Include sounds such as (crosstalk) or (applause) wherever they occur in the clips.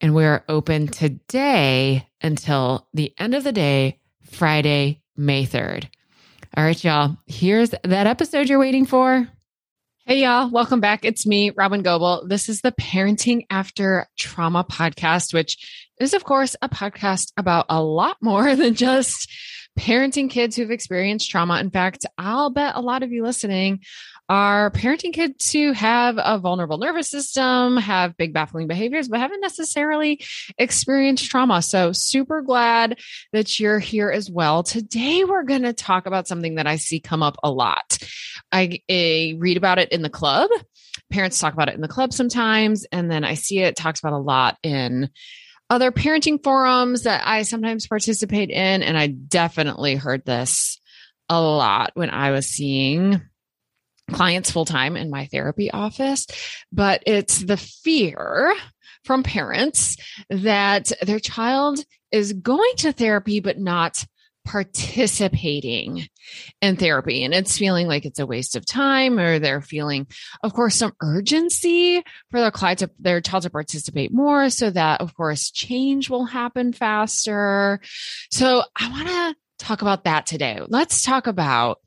and we're open today until the end of the day, Friday, May 3rd. All right, y'all, here's that episode you're waiting for. Hey, y'all, welcome back. It's me, Robyn Gobbel. This is the Parenting After Trauma podcast, which is, of course, a podcast about a lot more (laughs) than just parenting kids who've experienced trauma. In fact, I'll bet a lot of you listening are parenting kids who have a vulnerable nervous system, have big baffling behaviors, but haven't necessarily experienced trauma. So, super glad that you're here as well. Today, we're going to talk about something that I see come up a lot. I, I read about it in the club. Parents talk about it in the club sometimes, and then I see it talks about a lot in other parenting forums that I sometimes participate in. And I definitely heard this a lot when I was seeing clients full time in my therapy office, but it's the fear from parents that their child is going to therapy, but not participating in therapy and it's feeling like it's a waste of time or they're feeling of course some urgency for their client to their child to participate more so that of course change will happen faster so i want to talk about that today let's talk about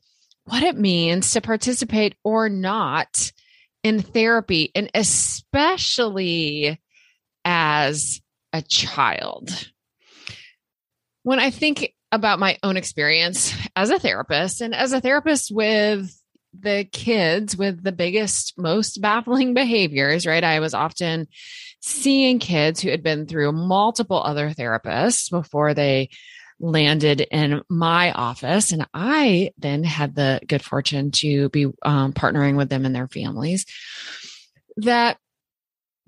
what it means to participate or not in therapy, and especially as a child. When I think about my own experience as a therapist and as a therapist with the kids with the biggest, most baffling (laughs) behaviors, right? I was often seeing kids who had been through multiple other therapists before they landed in my office. And I then had the good fortune to be um, partnering with them and their families. That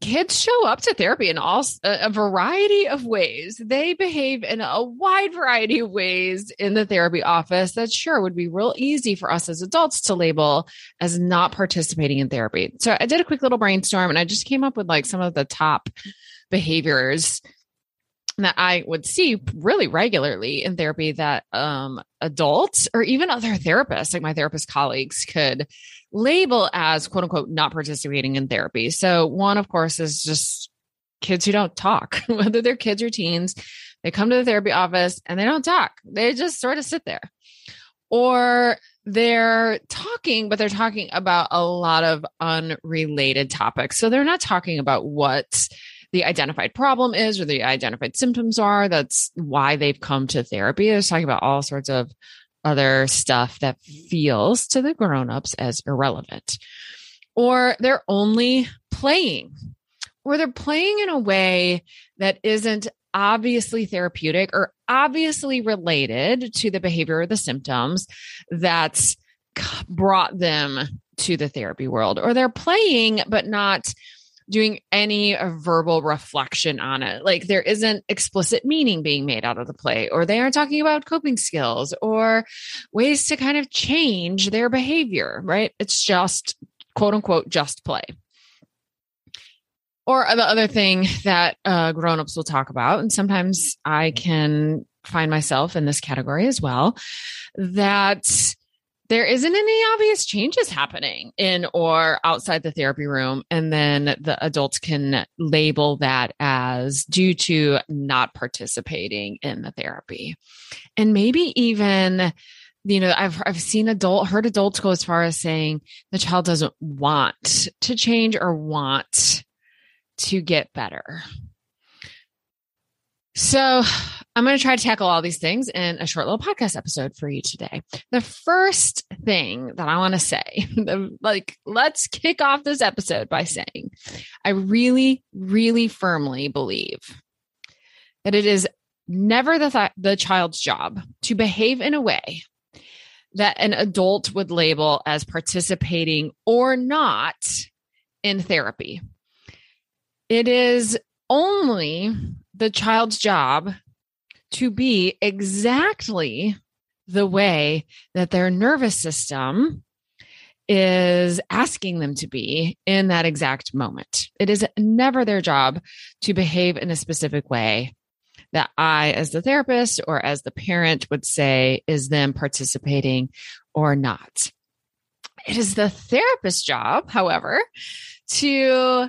kids show up to therapy in all a variety of ways. They behave in a wide variety of ways in the therapy office that sure would be real easy for us as adults to label as not participating in therapy. So I did a quick little brainstorm and I just came up with like some of the top behaviors that I would see really regularly in therapy that um, adults or even other therapists, like my therapist colleagues, could label as quote unquote not participating in therapy. So, one, of course, is just kids who don't talk, (laughs) whether they're kids or teens. They come to the therapy office and they don't talk, they just sort of sit there. Or they're talking, but they're talking about a lot of unrelated topics. So they're not talking about what the identified problem is or the identified symptoms are. That's why they've come to therapy. They're talking about all sorts of other stuff that feels to the grown-ups as irrelevant. Or they're only playing, or they're playing in a way that isn't obviously therapeutic or obviously related to the behavior or the symptoms that's brought them to the therapy world. Or they're playing, but not doing any verbal reflection on it. Like there isn't explicit meaning being made out of the play, or they aren't talking about coping skills or ways to kind of change their behavior, right? It's just quote unquote just play. Or the other thing that uh, grown-ups will talk about, and sometimes I can find myself in this category as well, that there isn't any obvious changes happening in or outside the therapy room. And then the adults can label that as due to not participating in the therapy. And maybe even, you know, I've, I've seen adult, heard adults go as far as saying the child doesn't want to change or want to get better. So I'm going to try to tackle all these things in a short little podcast episode for you today. The first thing that I want to say, (laughs) like, let's kick off this episode by saying I really, really firmly believe that it is never the, th- the child's job to behave in a way that an adult would label as participating or not in therapy. It is only the child's job to be exactly the way that their nervous system is asking them to be in that exact moment. It is never their job to behave in a specific way that I, as the therapist or as the parent, would say is them participating or not. It is the therapist's job, however, to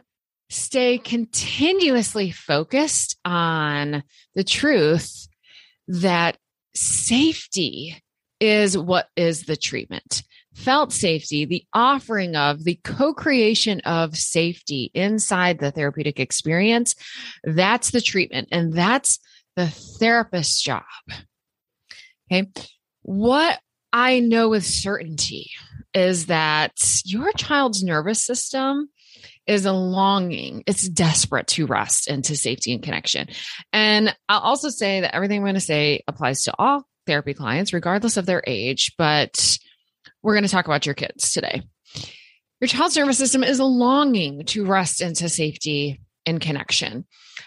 stay continuously focused on the truth that safety is what is the treatment. Felt safety, the offering of the co creation of safety inside the therapeutic experience, that's the treatment. And that's the therapist's job. Okay. What I know with certainty is that your child's nervous system is a longing. It's desperate to rest into safety and connection. And I'll also say that everything I'm going to say applies to all therapy clients, regardless of their age. But we're going to talk about your kids today. Your child's nervous system is a longing to rest into safety and connection.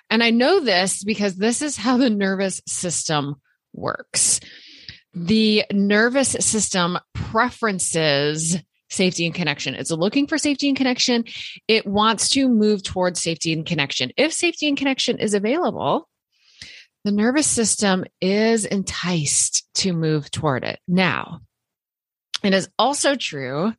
And I know this because this is how the nervous system works. The nervous system preferences safety and connection. It's looking for safety and connection. It wants to move towards safety and connection. If safety and connection is available, the nervous system is enticed to move toward it. Now, it is also true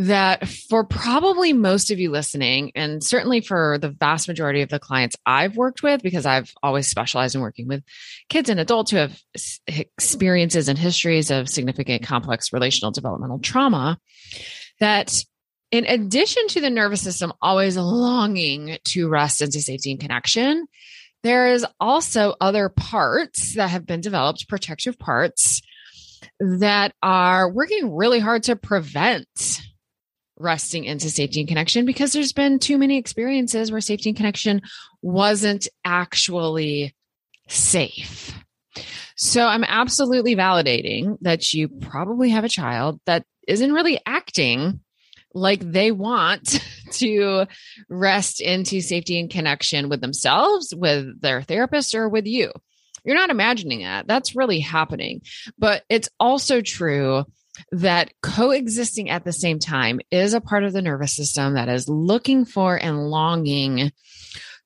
that for probably most of you listening, and certainly for the vast majority of the clients I've worked with, because I've always specialized in working with kids and adults who have experiences and histories of significant complex relational developmental trauma, that in addition to the nervous system always longing to rest into safety and connection, there is also other parts that have been developed, protective parts that are working really hard to prevent resting into safety and connection because there's been too many experiences where safety and connection wasn't actually safe. So I'm absolutely validating that you probably have a child that isn't really acting like they want (laughs) to rest into safety and connection with themselves, with their therapist, or with you. You're not imagining that. That's really happening. But it's also true that coexisting at the same time is a part of the nervous system that is looking for and longing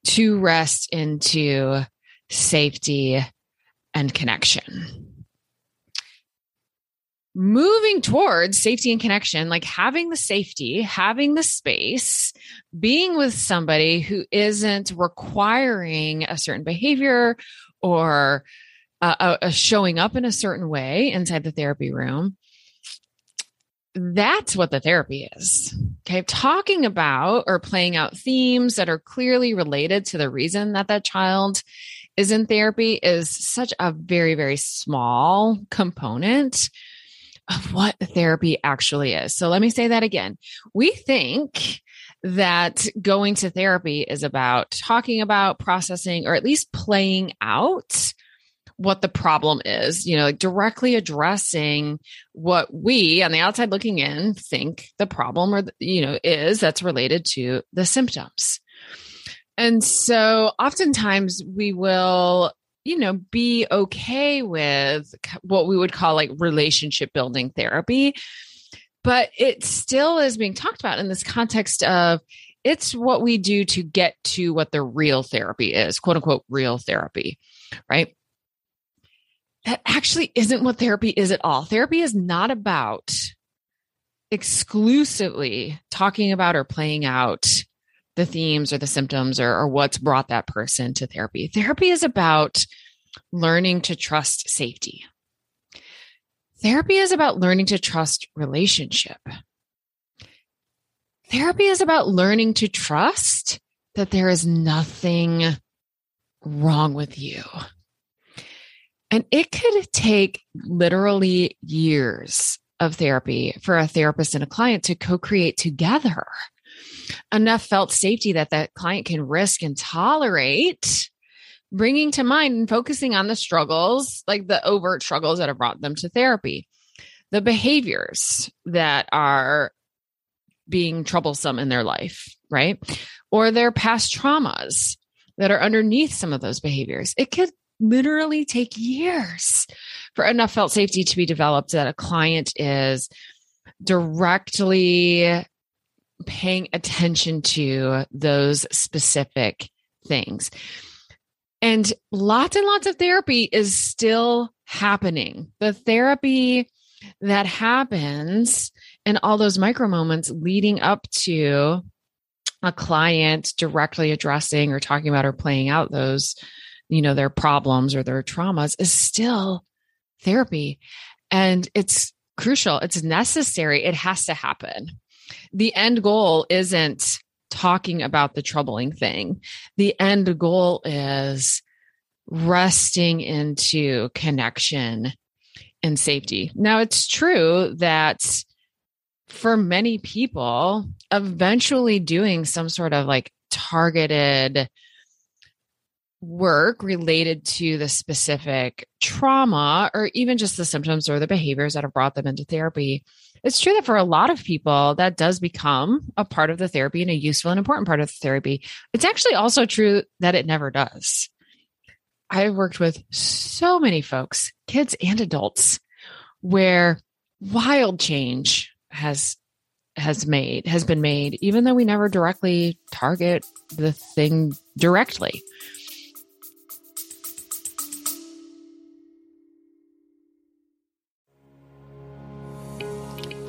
to rest into safety and connection moving towards safety and connection, like having the safety, having the space, being with somebody who isn't requiring a certain behavior or uh, a showing up in a certain way inside the therapy room. That's what the therapy is. Okay. Talking about or playing out themes that are clearly related to the reason that that child is in therapy is such a very, very small component of what therapy actually is. So let me say that again. We think that going to therapy is about talking about processing or at least playing out what the problem is, you know, like directly addressing what we on the outside looking in think the problem or, you know, is that's related to the symptoms. And so oftentimes we will you know, be okay with what we would call like relationship building therapy. But it still is being talked about in this context of it's what we do to get to what the real therapy is, quote unquote, real therapy, right? That actually isn't what therapy is at all. Therapy is not about exclusively talking about or playing out the themes or the symptoms or, or what's brought that person to therapy. Therapy is about learning to trust safety. Therapy is about learning to trust relationship. Therapy is about learning to trust that there is nothing wrong with you. And it could take literally years of therapy for a therapist and a client to co create together enough felt safety that that client can risk and tolerate bringing to mind and focusing on the struggles, like the overt struggles that have brought them to therapy, the behaviors that are being troublesome in their life, right? Or their past traumas that are underneath some of those behaviors. It could literally take years for enough felt safety to be developed that a client is directly paying attention to those specific things. And lots and lots of therapy is still happening. The therapy that happens in all those micro moments leading up to a client directly addressing or talking about or playing out those, you know, their problems or their traumas is still therapy. And it's crucial. It's necessary. It has to happen the end goal isn't talking about the troubling thing. The end goal is resting into connection and safety. Now, it's true that for many people, eventually doing some sort of like targeted work related to the specific trauma or even just the symptoms or the behaviors that have brought them into therapy it's true that for a lot of people, that does become a part of the therapy and a useful and important part of the therapy. It's actually also true that it never does. I've worked with so many folks, kids and adults, where wild change has has made has been made even though we never directly target the thing directly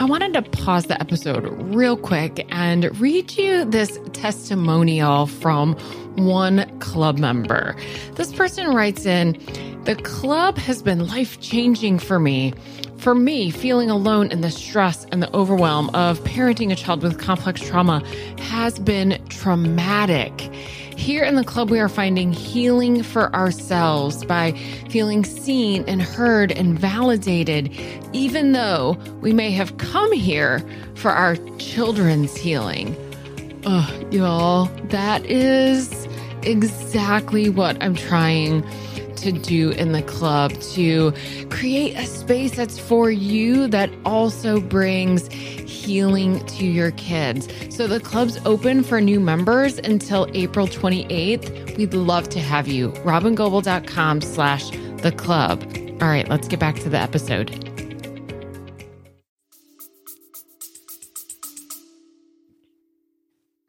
I wanted to pause the episode real quick and read you this testimonial from one club member. This person writes in The club has been life changing for me. For me, feeling alone in the stress and the overwhelm of parenting a child with complex trauma has been traumatic. Here in the club, we are finding healing for ourselves by feeling seen and heard and validated, even though we may have come here for our children's healing. Oh, y'all, that is exactly what I'm trying to do in the club to create a space that's for you that also brings healing to your kids. So the club's open for new members until April 28th. We'd love to have you. robyngobbel.com slash the club. All right, let's get back to the episode.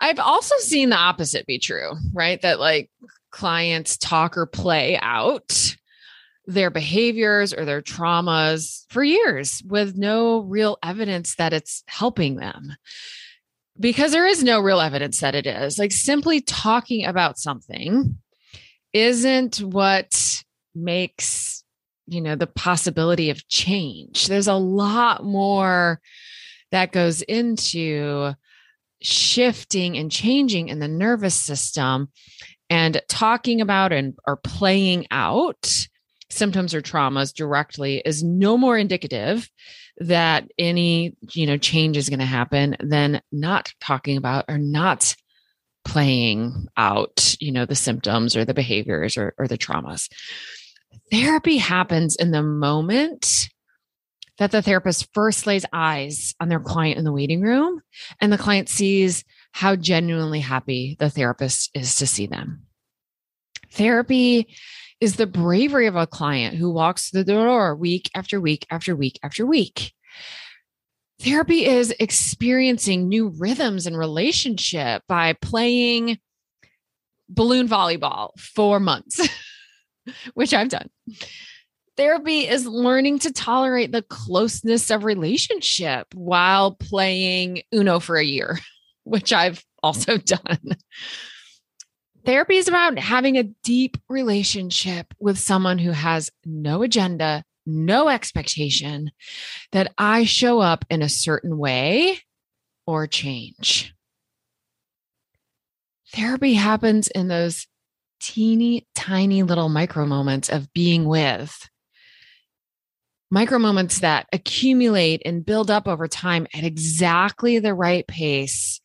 I've also seen the opposite be true, right? That like clients talk or play out their behaviors or their traumas for years with no real evidence that it's helping them. Because there is no real evidence that it is. Like simply talking about something isn't what makes, you know, the possibility of change. There's a lot more that goes into shifting and changing in the nervous system and talking about and or playing out symptoms or traumas directly is no more indicative that any you know change is going to happen than not talking about or not playing out you know the symptoms or the behaviors or, or the traumas. Therapy happens in the moment that the therapist first lays eyes on their client in the waiting room and the client sees how genuinely happy the therapist is to see them. Therapy is the bravery of a client who walks the door week after week after week after week. Therapy is experiencing new rhythms in relationship by playing balloon volleyball for months, (laughs) which I've done. Therapy is learning to tolerate the closeness of relationship while playing Uno for a year, (laughs) which I've also (laughs) done. Therapy is about having a deep relationship with someone who has no agenda, no expectation that I show up in a certain way or change. Therapy happens in those teeny tiny little micro moments of being with micro moments that accumulate and build up over time at exactly the right pace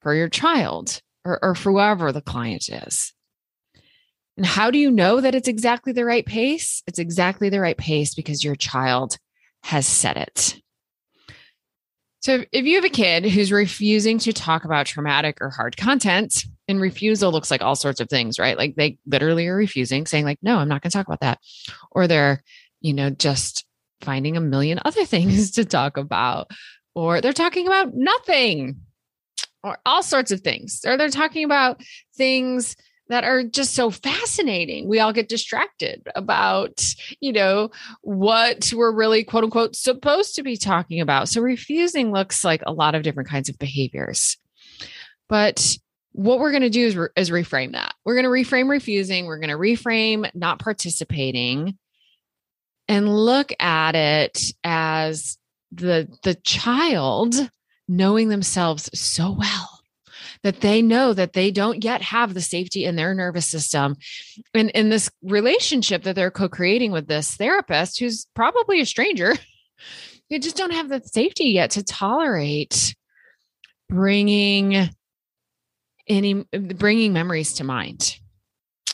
for your child or, or for whoever the client is. And how do you know that it's exactly the right pace? It's exactly the right pace because your child has set it. So, if you have a kid who's refusing to talk about traumatic or hard content, and refusal looks like all sorts of things, right? Like they literally are refusing, saying, like, no, I'm not going to talk about that. Or they're, you know, just finding a million other (laughs) things to talk about. Or they're talking about nothing or all sorts of things. Or they're talking about things that are just so fascinating. We all get distracted about, you know, what we're really quote unquote supposed to be talking about. So refusing looks like a lot of different kinds of behaviors. But what we're going to do is, re- is reframe that. We're going to reframe refusing. We're going to reframe not participating and look at it as the the child knowing themselves so well that they know that they don't yet have the safety in their nervous system. And in this relationship that they're co creating with this therapist, who's probably a stranger, (laughs) they just don't have the safety yet to tolerate bringing any bringing memories to mind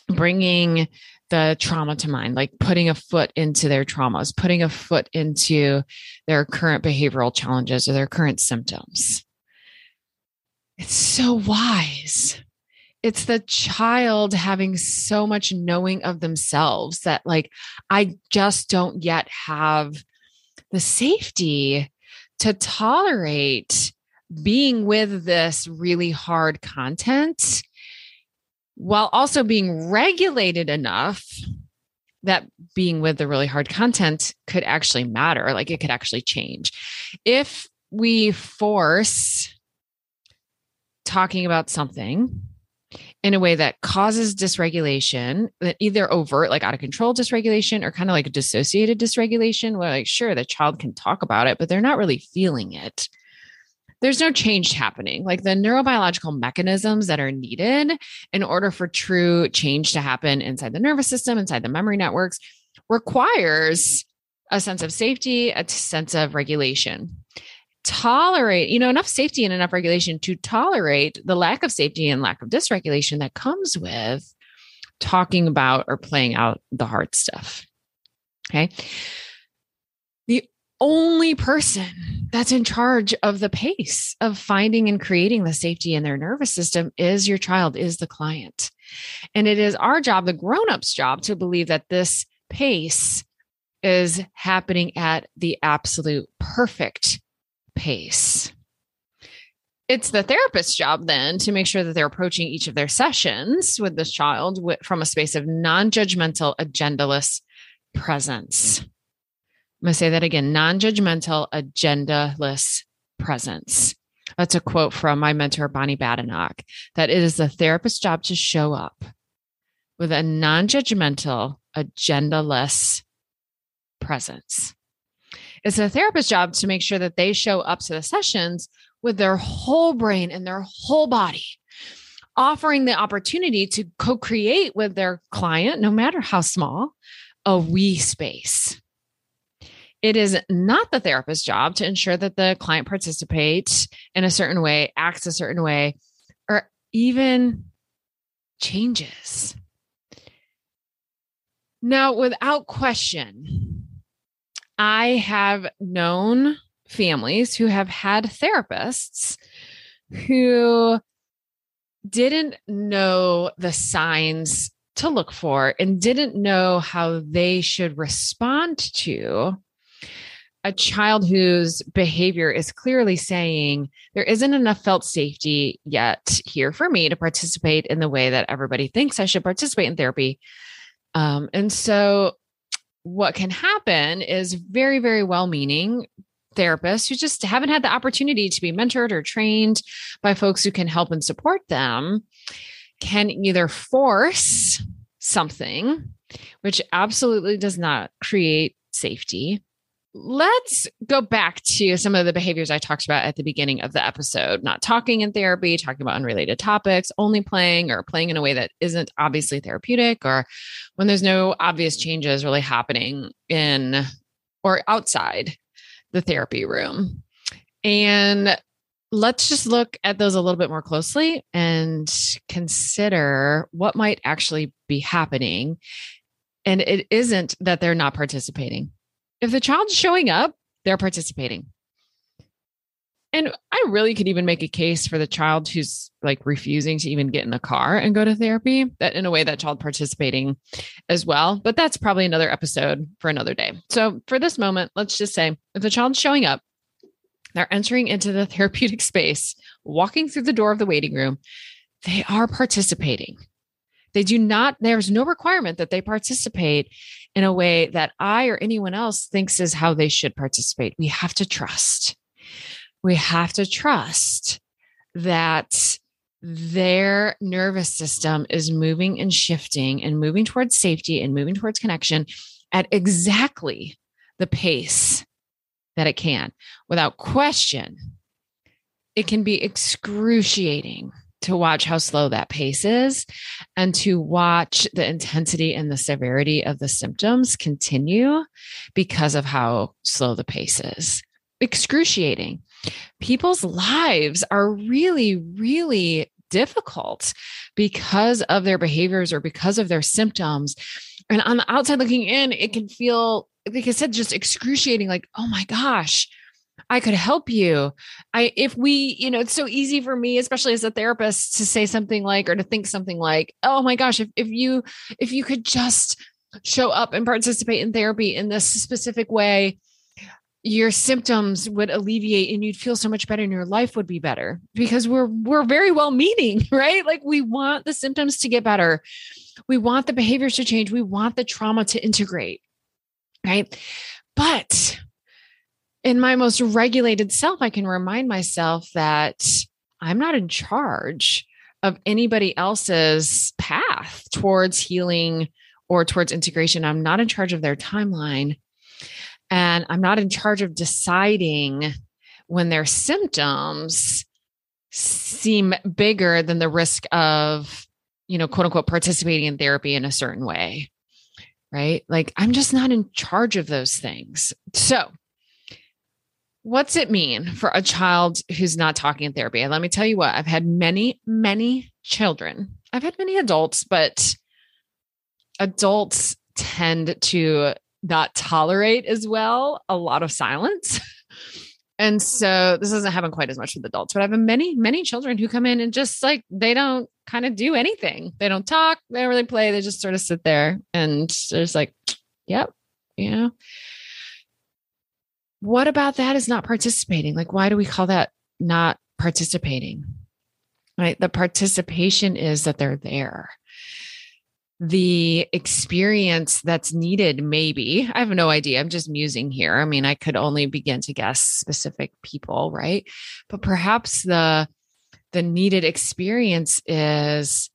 bringing the trauma to mind, like putting a foot into their traumas, putting a foot into their current behavioral challenges or their current symptoms. It's so wise. It's the child having so much knowing of themselves that, like, I just don't yet have the safety to tolerate being with this really hard content while also being regulated enough that being with the really hard content could actually matter, like it could actually change. If we force talking about something in a way that causes dysregulation, that either overt, like out of control dysregulation, or kind of like dissociated dysregulation, where like, sure, the child can talk about it, but they're not really feeling it there's no change happening. Like the neurobiological mechanisms that are needed in order for true change to happen inside the nervous system, inside the memory networks, requires a sense of safety, a sense of regulation. Tolerate, you know, enough safety and enough regulation to tolerate the lack of safety and lack of dysregulation that comes with talking about or playing out the hard stuff. Okay. Only person that's in charge of the pace of finding and creating the safety in their nervous system is your child, is the client. And it is our job, the grown up's job, to believe that this pace is happening at the absolute perfect pace. It's the therapist's job then to make sure that they're approaching each of their sessions with this child from a space of non judgmental, agendaless presence. I'm going to say that again non judgmental, agendaless presence. That's a quote from my mentor, Bonnie Badenoch, that it is the therapist's job to show up with a non judgmental, agendaless presence. It's the therapist's job to make sure that they show up to the sessions with their whole brain and their whole body, offering the opportunity to co create with their client, no matter how small, a we space. It is not the therapist's job to ensure that the client participates in a certain way, acts a certain way, or even changes. Now, without question, I have known families who have had therapists who didn't know the signs to look for and didn't know how they should respond to a child whose behavior is clearly saying there isn't enough felt safety yet here for me to participate in the way that everybody thinks I should participate in therapy. Um, and so, what can happen is very, very well meaning therapists who just haven't had the opportunity to be mentored or trained by folks who can help and support them can either force something, which absolutely does not create safety. Let's go back to some of the behaviors I talked about at the beginning of the episode not talking in therapy, talking about unrelated topics, only playing or playing in a way that isn't obviously therapeutic, or when there's no obvious changes really happening in or outside the therapy room. And let's just look at those a little bit more closely and consider what might actually be happening. And it isn't that they're not participating. If the child's showing up, they're participating. And I really could even make a case for the child who's like refusing to even get in the car and go to therapy, that in a way that child participating as well. But that's probably another episode for another day. So for this moment, let's just say if the child's showing up, they're entering into the (laughs) therapeutic space, walking through the door of the waiting room, they are participating. They do not, there's no requirement that they participate in a way that I or anyone else thinks is how they should participate. We have to trust we have to trust that their nervous system is moving and shifting and moving towards safety and moving towards connection at exactly the pace that it can. Without question, it can be excruciating to watch how slow that pace is and to watch the intensity and the severity of the symptoms continue because of how slow the pace is. Excruciating people's lives are really, really difficult because of their behaviors or because of their symptoms. And on the outside looking in, it can feel, like I said, just excruciating like, oh my gosh. I could help you. I if we, you know, it's so easy for me, especially as a therapist, to say something like or to think something like, oh my gosh, if if you if you could just show up and participate in therapy in this specific way, your symptoms would alleviate and you'd feel so much better and your life would be better. Because we're we're very well meaning (laughs) right? Like we want the symptoms to get better. We want the behaviors to change. We want the trauma to integrate right? But in my most regulated self i can remind myself that i'm not in charge of anybody else's path towards healing or towards integration i'm not in charge of their timeline and I'm not in charge of deciding when their symptoms seem bigger than the risk of, you know, quote unquote, participating in therapy in a certain way. Right. Like I'm just not in charge of those things. So, what's it mean for a child who's not talking in therapy? And let me tell you what, I've had many, many children, I've had many adults, but adults tend to not tolerate as well a lot of silence. (laughs) And so this doesn't happen quite as much with adults, but I have many, many children who come in and just like they don't kind of do anything. They don't talk, they don't really play, they just sort of sit there and there's like, yep, you know. What about that is not participating? Like, why do we call that not participating? Right. The participation is that they're there the experience that's needed maybe i have no idea i'm just musing here i mean i could only begin to guess specific people right but perhaps the the needed experience is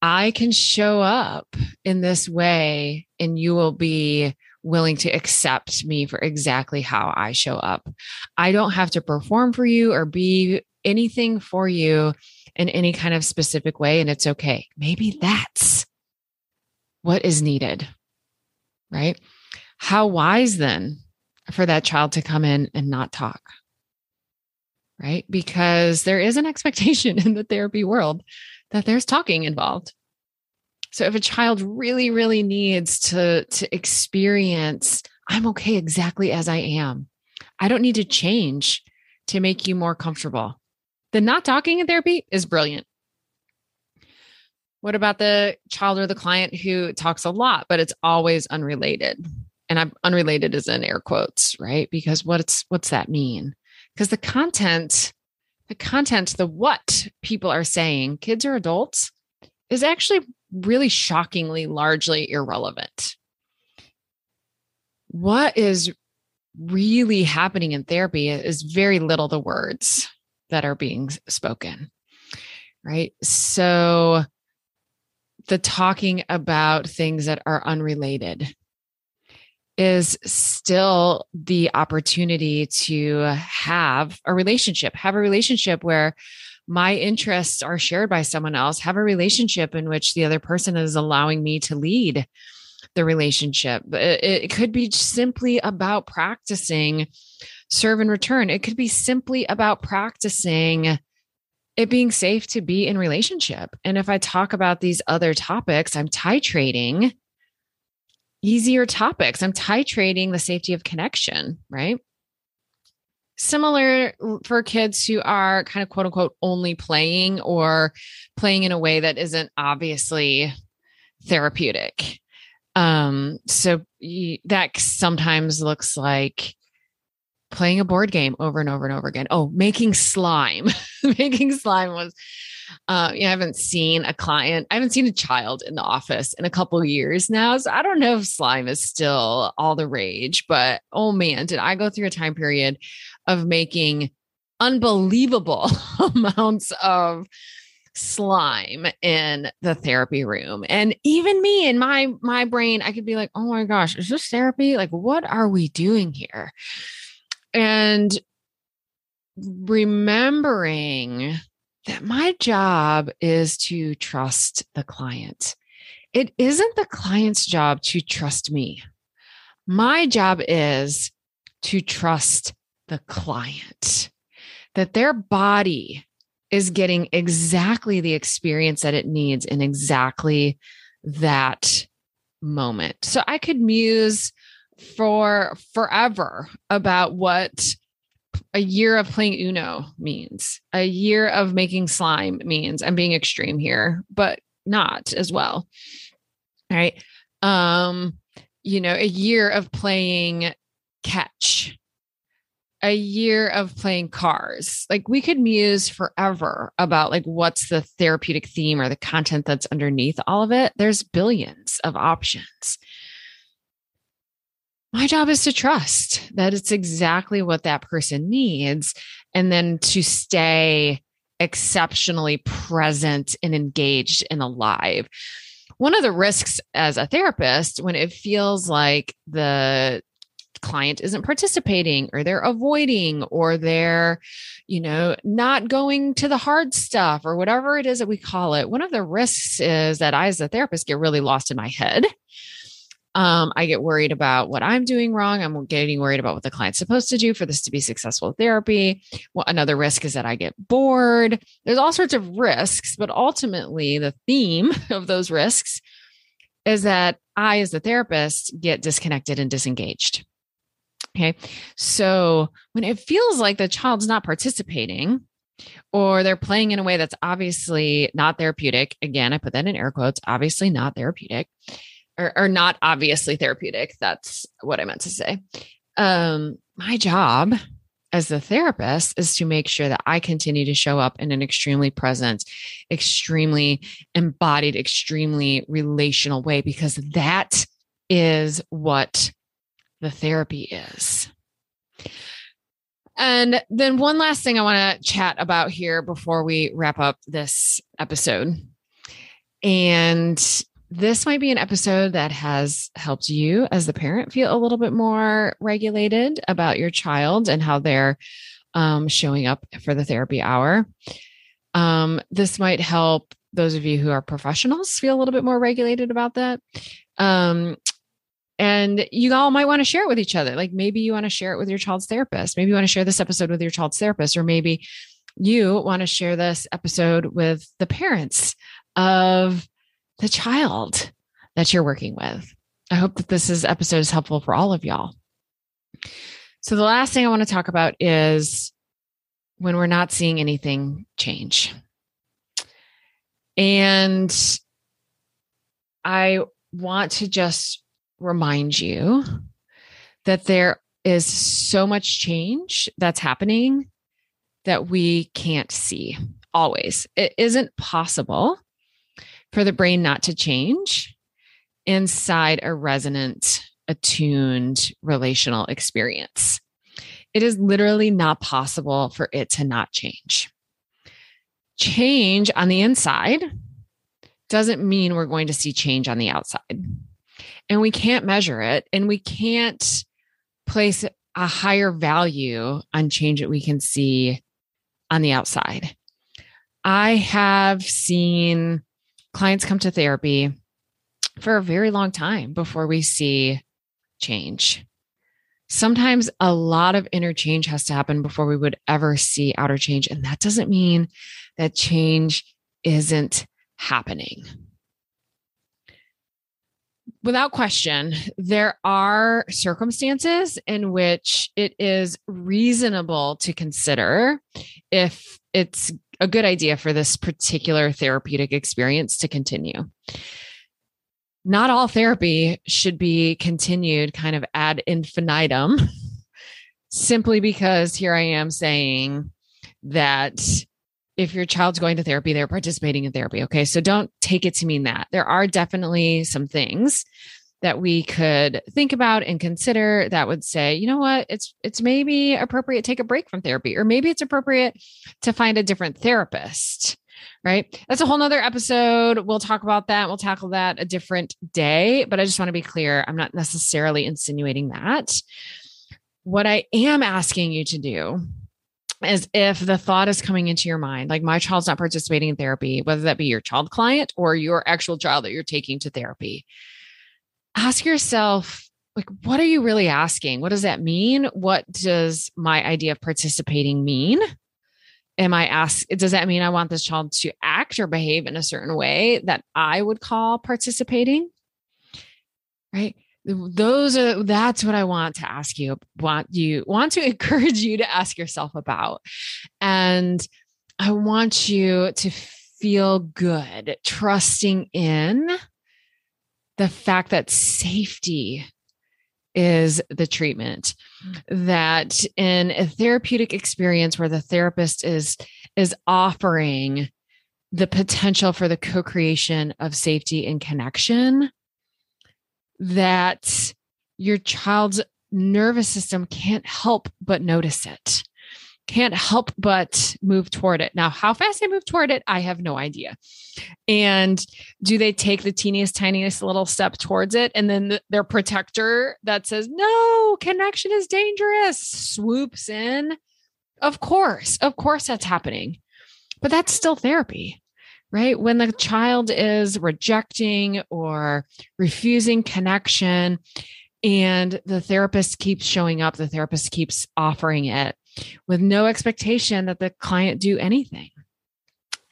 i can show up in this way and you will be willing to accept me for exactly how i show up i don't have to perform for you or be anything for you in any kind of specific way and it's okay. Maybe that's what is needed, right? How wise then for that child to come in and not talk, right? Because there is an (laughs) expectation in the therapy world that there's talking involved. So if a child really, really needs to, to experience, I'm okay exactly as I am, I don't need to change to make you more comfortable the not talking in therapy is brilliant. What about the child or the client who talks a lot, but it's always unrelated? And I'm unrelated is in air quotes, right? Because what's what's that mean? Because the content, the content, the what people are saying, kids or adults, is actually really shockingly largely irrelevant. What is really happening in therapy is very little the words that are being spoken. Right. So the talking about things that are unrelated is still the opportunity to have a relationship, have a relationship where my interests are shared by someone else, have a relationship in which the other person is allowing me to lead the relationship. It, could be simply about practicing serve and return. It could be simply about practicing it being safe to be in relationship. And if I talk about these other topics, I'm titrating easier topics. I'm titrating the safety of connection, right? Similar for kids who are kind of quote unquote only playing or playing in a way that isn't obviously therapeutic. Um, so that sometimes looks like playing a board game over and over and over again. Oh, making slime. (laughs) making slime was uh, you I haven't seen a client, I haven't seen a child in the office in a couple years now. So I don't know if slime is still all the rage, but oh man, did I go through a time period of making unbelievable (laughs) amounts of slime in the therapy room and even me in my my brain i could be like oh my gosh is this therapy like what are we doing here and remembering that my job is to trust the client. It isn't the client's job to trust me. My job is to trust the client, that their body is getting exactly the experience that it needs in exactly that moment. So I could muse for forever about what a year of playing Uno means, a year of making slime means. I'm being extreme here, but not as well. All right. Um, you know, a year of playing catch, a year of playing cars. Like we could muse forever about like what's the therapeutic theme or the content that's underneath all of it. There's billions of options my job is to trust that it's exactly what that person needs and then to stay exceptionally present and engaged and alive. One of the risks as a therapist when it feels like the client isn't participating or they're avoiding or they're you know not going to the hard stuff or whatever it is that we call it one of the risks is that i as a therapist get really lost in my head um, I get worried about what I'm doing wrong. I'm getting worried about what the client's supposed to do for this to be successful therapy. Well, another risk is that I get bored. There's all sorts of risks, but ultimately, the theme (laughs) of those risks is that I, as the therapist, get disconnected and disengaged. Okay. So when it feels like the child's not participating, or they're playing in a way that's obviously not therapeutic. Again, I put that in air quotes, obviously not therapeutic, or, or not obviously therapeutic. That's what I meant to say. Um, my job as the therapist is to make sure that I continue to show up in an extremely present, extremely embodied, extremely relational way, because that is what the therapy is. And then one last thing I want to chat about here before we wrap up this episode. And this might be an episode that has helped you as the parent feel a little bit more regulated about your child and how they're um, showing up for the therapy hour. Um, this might help those of you who are professionals feel a little bit more regulated about that. Um, and you all might want to share it with each other. Like maybe you want to share it with your child's therapist. Maybe you want to share this episode with your child's therapist, or maybe you want to share this episode with the parents of the child that you're working with. I hope that this is episode is helpful for all of y'all. So the last thing I want to talk about is when we're not seeing anything change. And I want to just remind you that there is so much change that's happening that we can't see always. It isn't possible for the brain not to change inside a resonant, attuned relational experience. It is literally not possible for it to not change. Change on the inside doesn't mean we're going to see change on the outside and we can't measure it and we can't place a higher value on change that we can see on the outside. I have seen clients come to therapy for a very long time before we see change. Sometimes a lot of inner change has to happen before we would ever see outer change. And that doesn't mean that change isn't happening without question, there are circumstances in which it is reasonable to consider if it's a good idea for this particular therapeutic experience to continue. Not all therapy should be continued kind of ad infinitum, (laughs) simply because here I am saying that if your child's going to therapy, they're participating in therapy. Okay. So don't take it to mean that. There are definitely some things that we could think about and consider that would say, you know what, it's it's maybe appropriate take a break from therapy, or maybe it's appropriate to find a different therapist. Right. That's a whole nother episode. We'll talk about that. We'll tackle that a different day. But I just want to be clear. I'm not necessarily insinuating that. What I am asking you to do is if the thought is coming into your mind, like my child's not participating in therapy, whether that be your child client or your actual child that you're taking to therapy, ask yourself, like, what are you really asking? What does that mean? What does my idea of participating mean? Am I ask, does that mean I want this child to act or behave in a certain way that I would call participating? Right those are that's what i want to ask you want you want to (laughs) encourage you to ask yourself about. And i want you to feel good trusting in the fact that safety is the treatment that in a therapeutic experience where the therapist is is offering the potential for the co-creation of safety and connection that your child's nervous system can't help but notice it, can't help but move toward it. Now, how fast they move toward it, I have no idea. And do they take the teeniest, tiniest little step towards it? And then the, their protector that says, no, connection is dangerous, swoops in. Of course, of course, that's happening. But that's still therapy right? When the child is rejecting or refusing connection, and the therapist keeps showing up, the therapist keeps offering it with no expectation that the client do anything.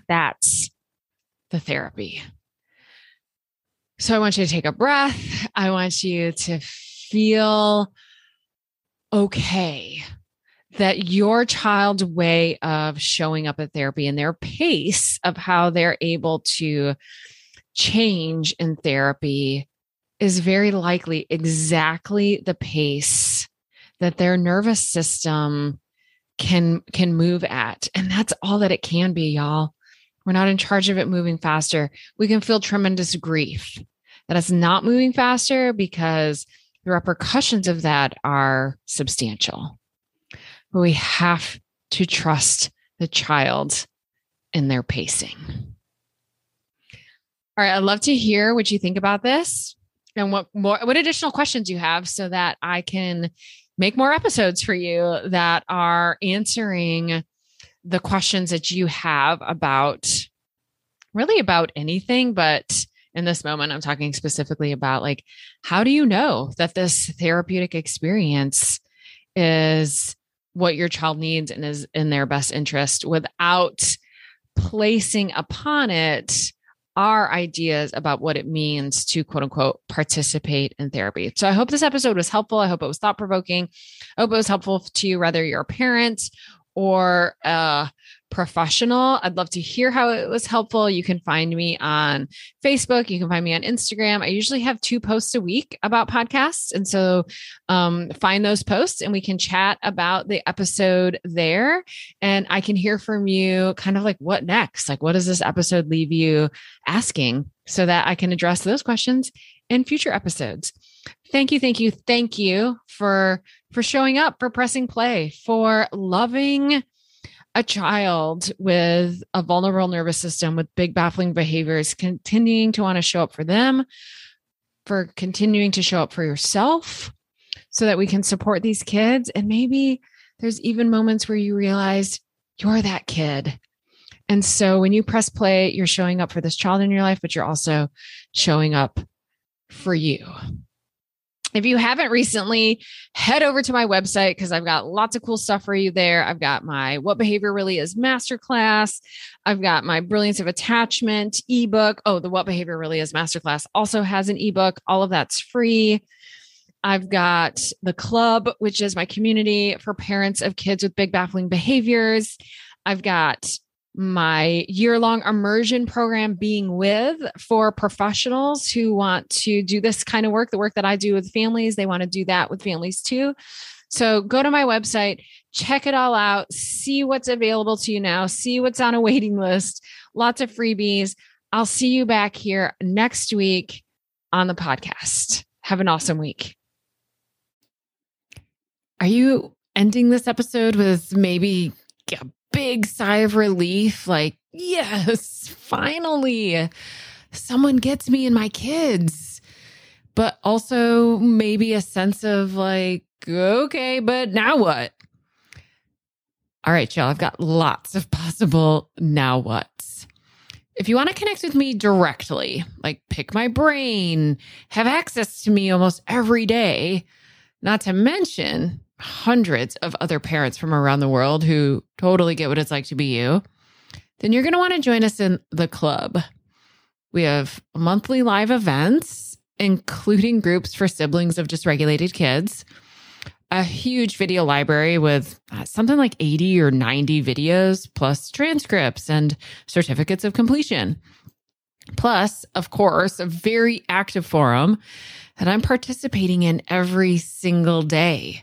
That's the therapy. So I want you to take a breath. I want you to feel okay that your child's way of showing up at therapy and their pace of how they're able to change in therapy is very likely exactly the pace that their nervous system can can move at. And that's all that it can be y'all. We're not in charge of it moving faster. We can feel tremendous grief that it's not moving faster because the repercussions of that are substantial we have to trust the child in their pacing. All right i'd love to hear what you think about this and what more what additional questions you have so that i can make more episodes for you that are answering the questions that you have about really about anything but in this moment i'm talking specifically about like how do you know that this therapeutic experience is what your child needs and is in their best interest without placing upon it our ideas about what it means to quote unquote participate in therapy. So I hope this episode was helpful. I hope it was thought provoking. I hope it was helpful to you, whether you're a parent or a professional. I'd love to hear how it was helpful. You can find me on Facebook. You can find me on Instagram. I usually have two posts a week about podcasts. And so um, find those posts and we can chat about the episode there. And I can hear from you kind of like what next? Like, what does this episode leave you asking so that I can address those questions in future episodes? Thank you, thank you, thank you for for showing up, for pressing play, for loving a child with a vulnerable nervous system with big baffling behaviors, continuing to want to show up for them, for continuing to show up for yourself so that we can support these kids. And maybe there's even moments where you realize you're that kid. And so when you press play, you're showing up for this child in your life, but you're also showing up for you. If you haven't recently, head over to my website because I've got lots of cool stuff for you there. I've got my What Behavior Really Is Masterclass. I've got my Brilliance of Attachment ebook. Oh, the What Behavior Really Is Masterclass also has an ebook. All of that's free. I've got the club, which is my community for parents of kids with big baffling behaviors. I've got my year long immersion program being with for professionals who want to do this kind of work, the work that I do with families. They want to do that with families too. So go to my website, check it all out, see what's available to you now, see what's on a waiting list, lots of freebies. I'll see you back here next week on the podcast. Have an awesome week. Are you ending this episode with maybe a big sigh of relief like, yes, finally, someone gets me and my kids. But also maybe a sense of like, okay, but now what? All right, y'all, I've got lots of possible now what's. If you want to connect with me directly, like pick my brain, have access to me almost every day, not to mention hundreds of other parents from around the world who totally get what it's like to be you, then you're going to want to join us in the club. We have monthly live events, including groups for siblings of dysregulated kids, a huge video library with uh, something like 80 or 90 videos, plus transcripts and certificates of completion. Plus, of course, a very active forum that I'm participating in every single day.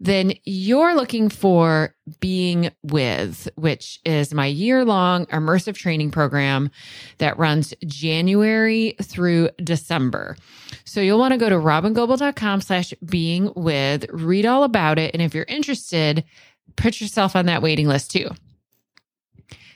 then you're looking for Being With, which is my year long immersive training program that runs January through December. So you'll want to go to robyngobbel.com slash being with, read all about it. And if you're interested, put yourself on that waiting list too.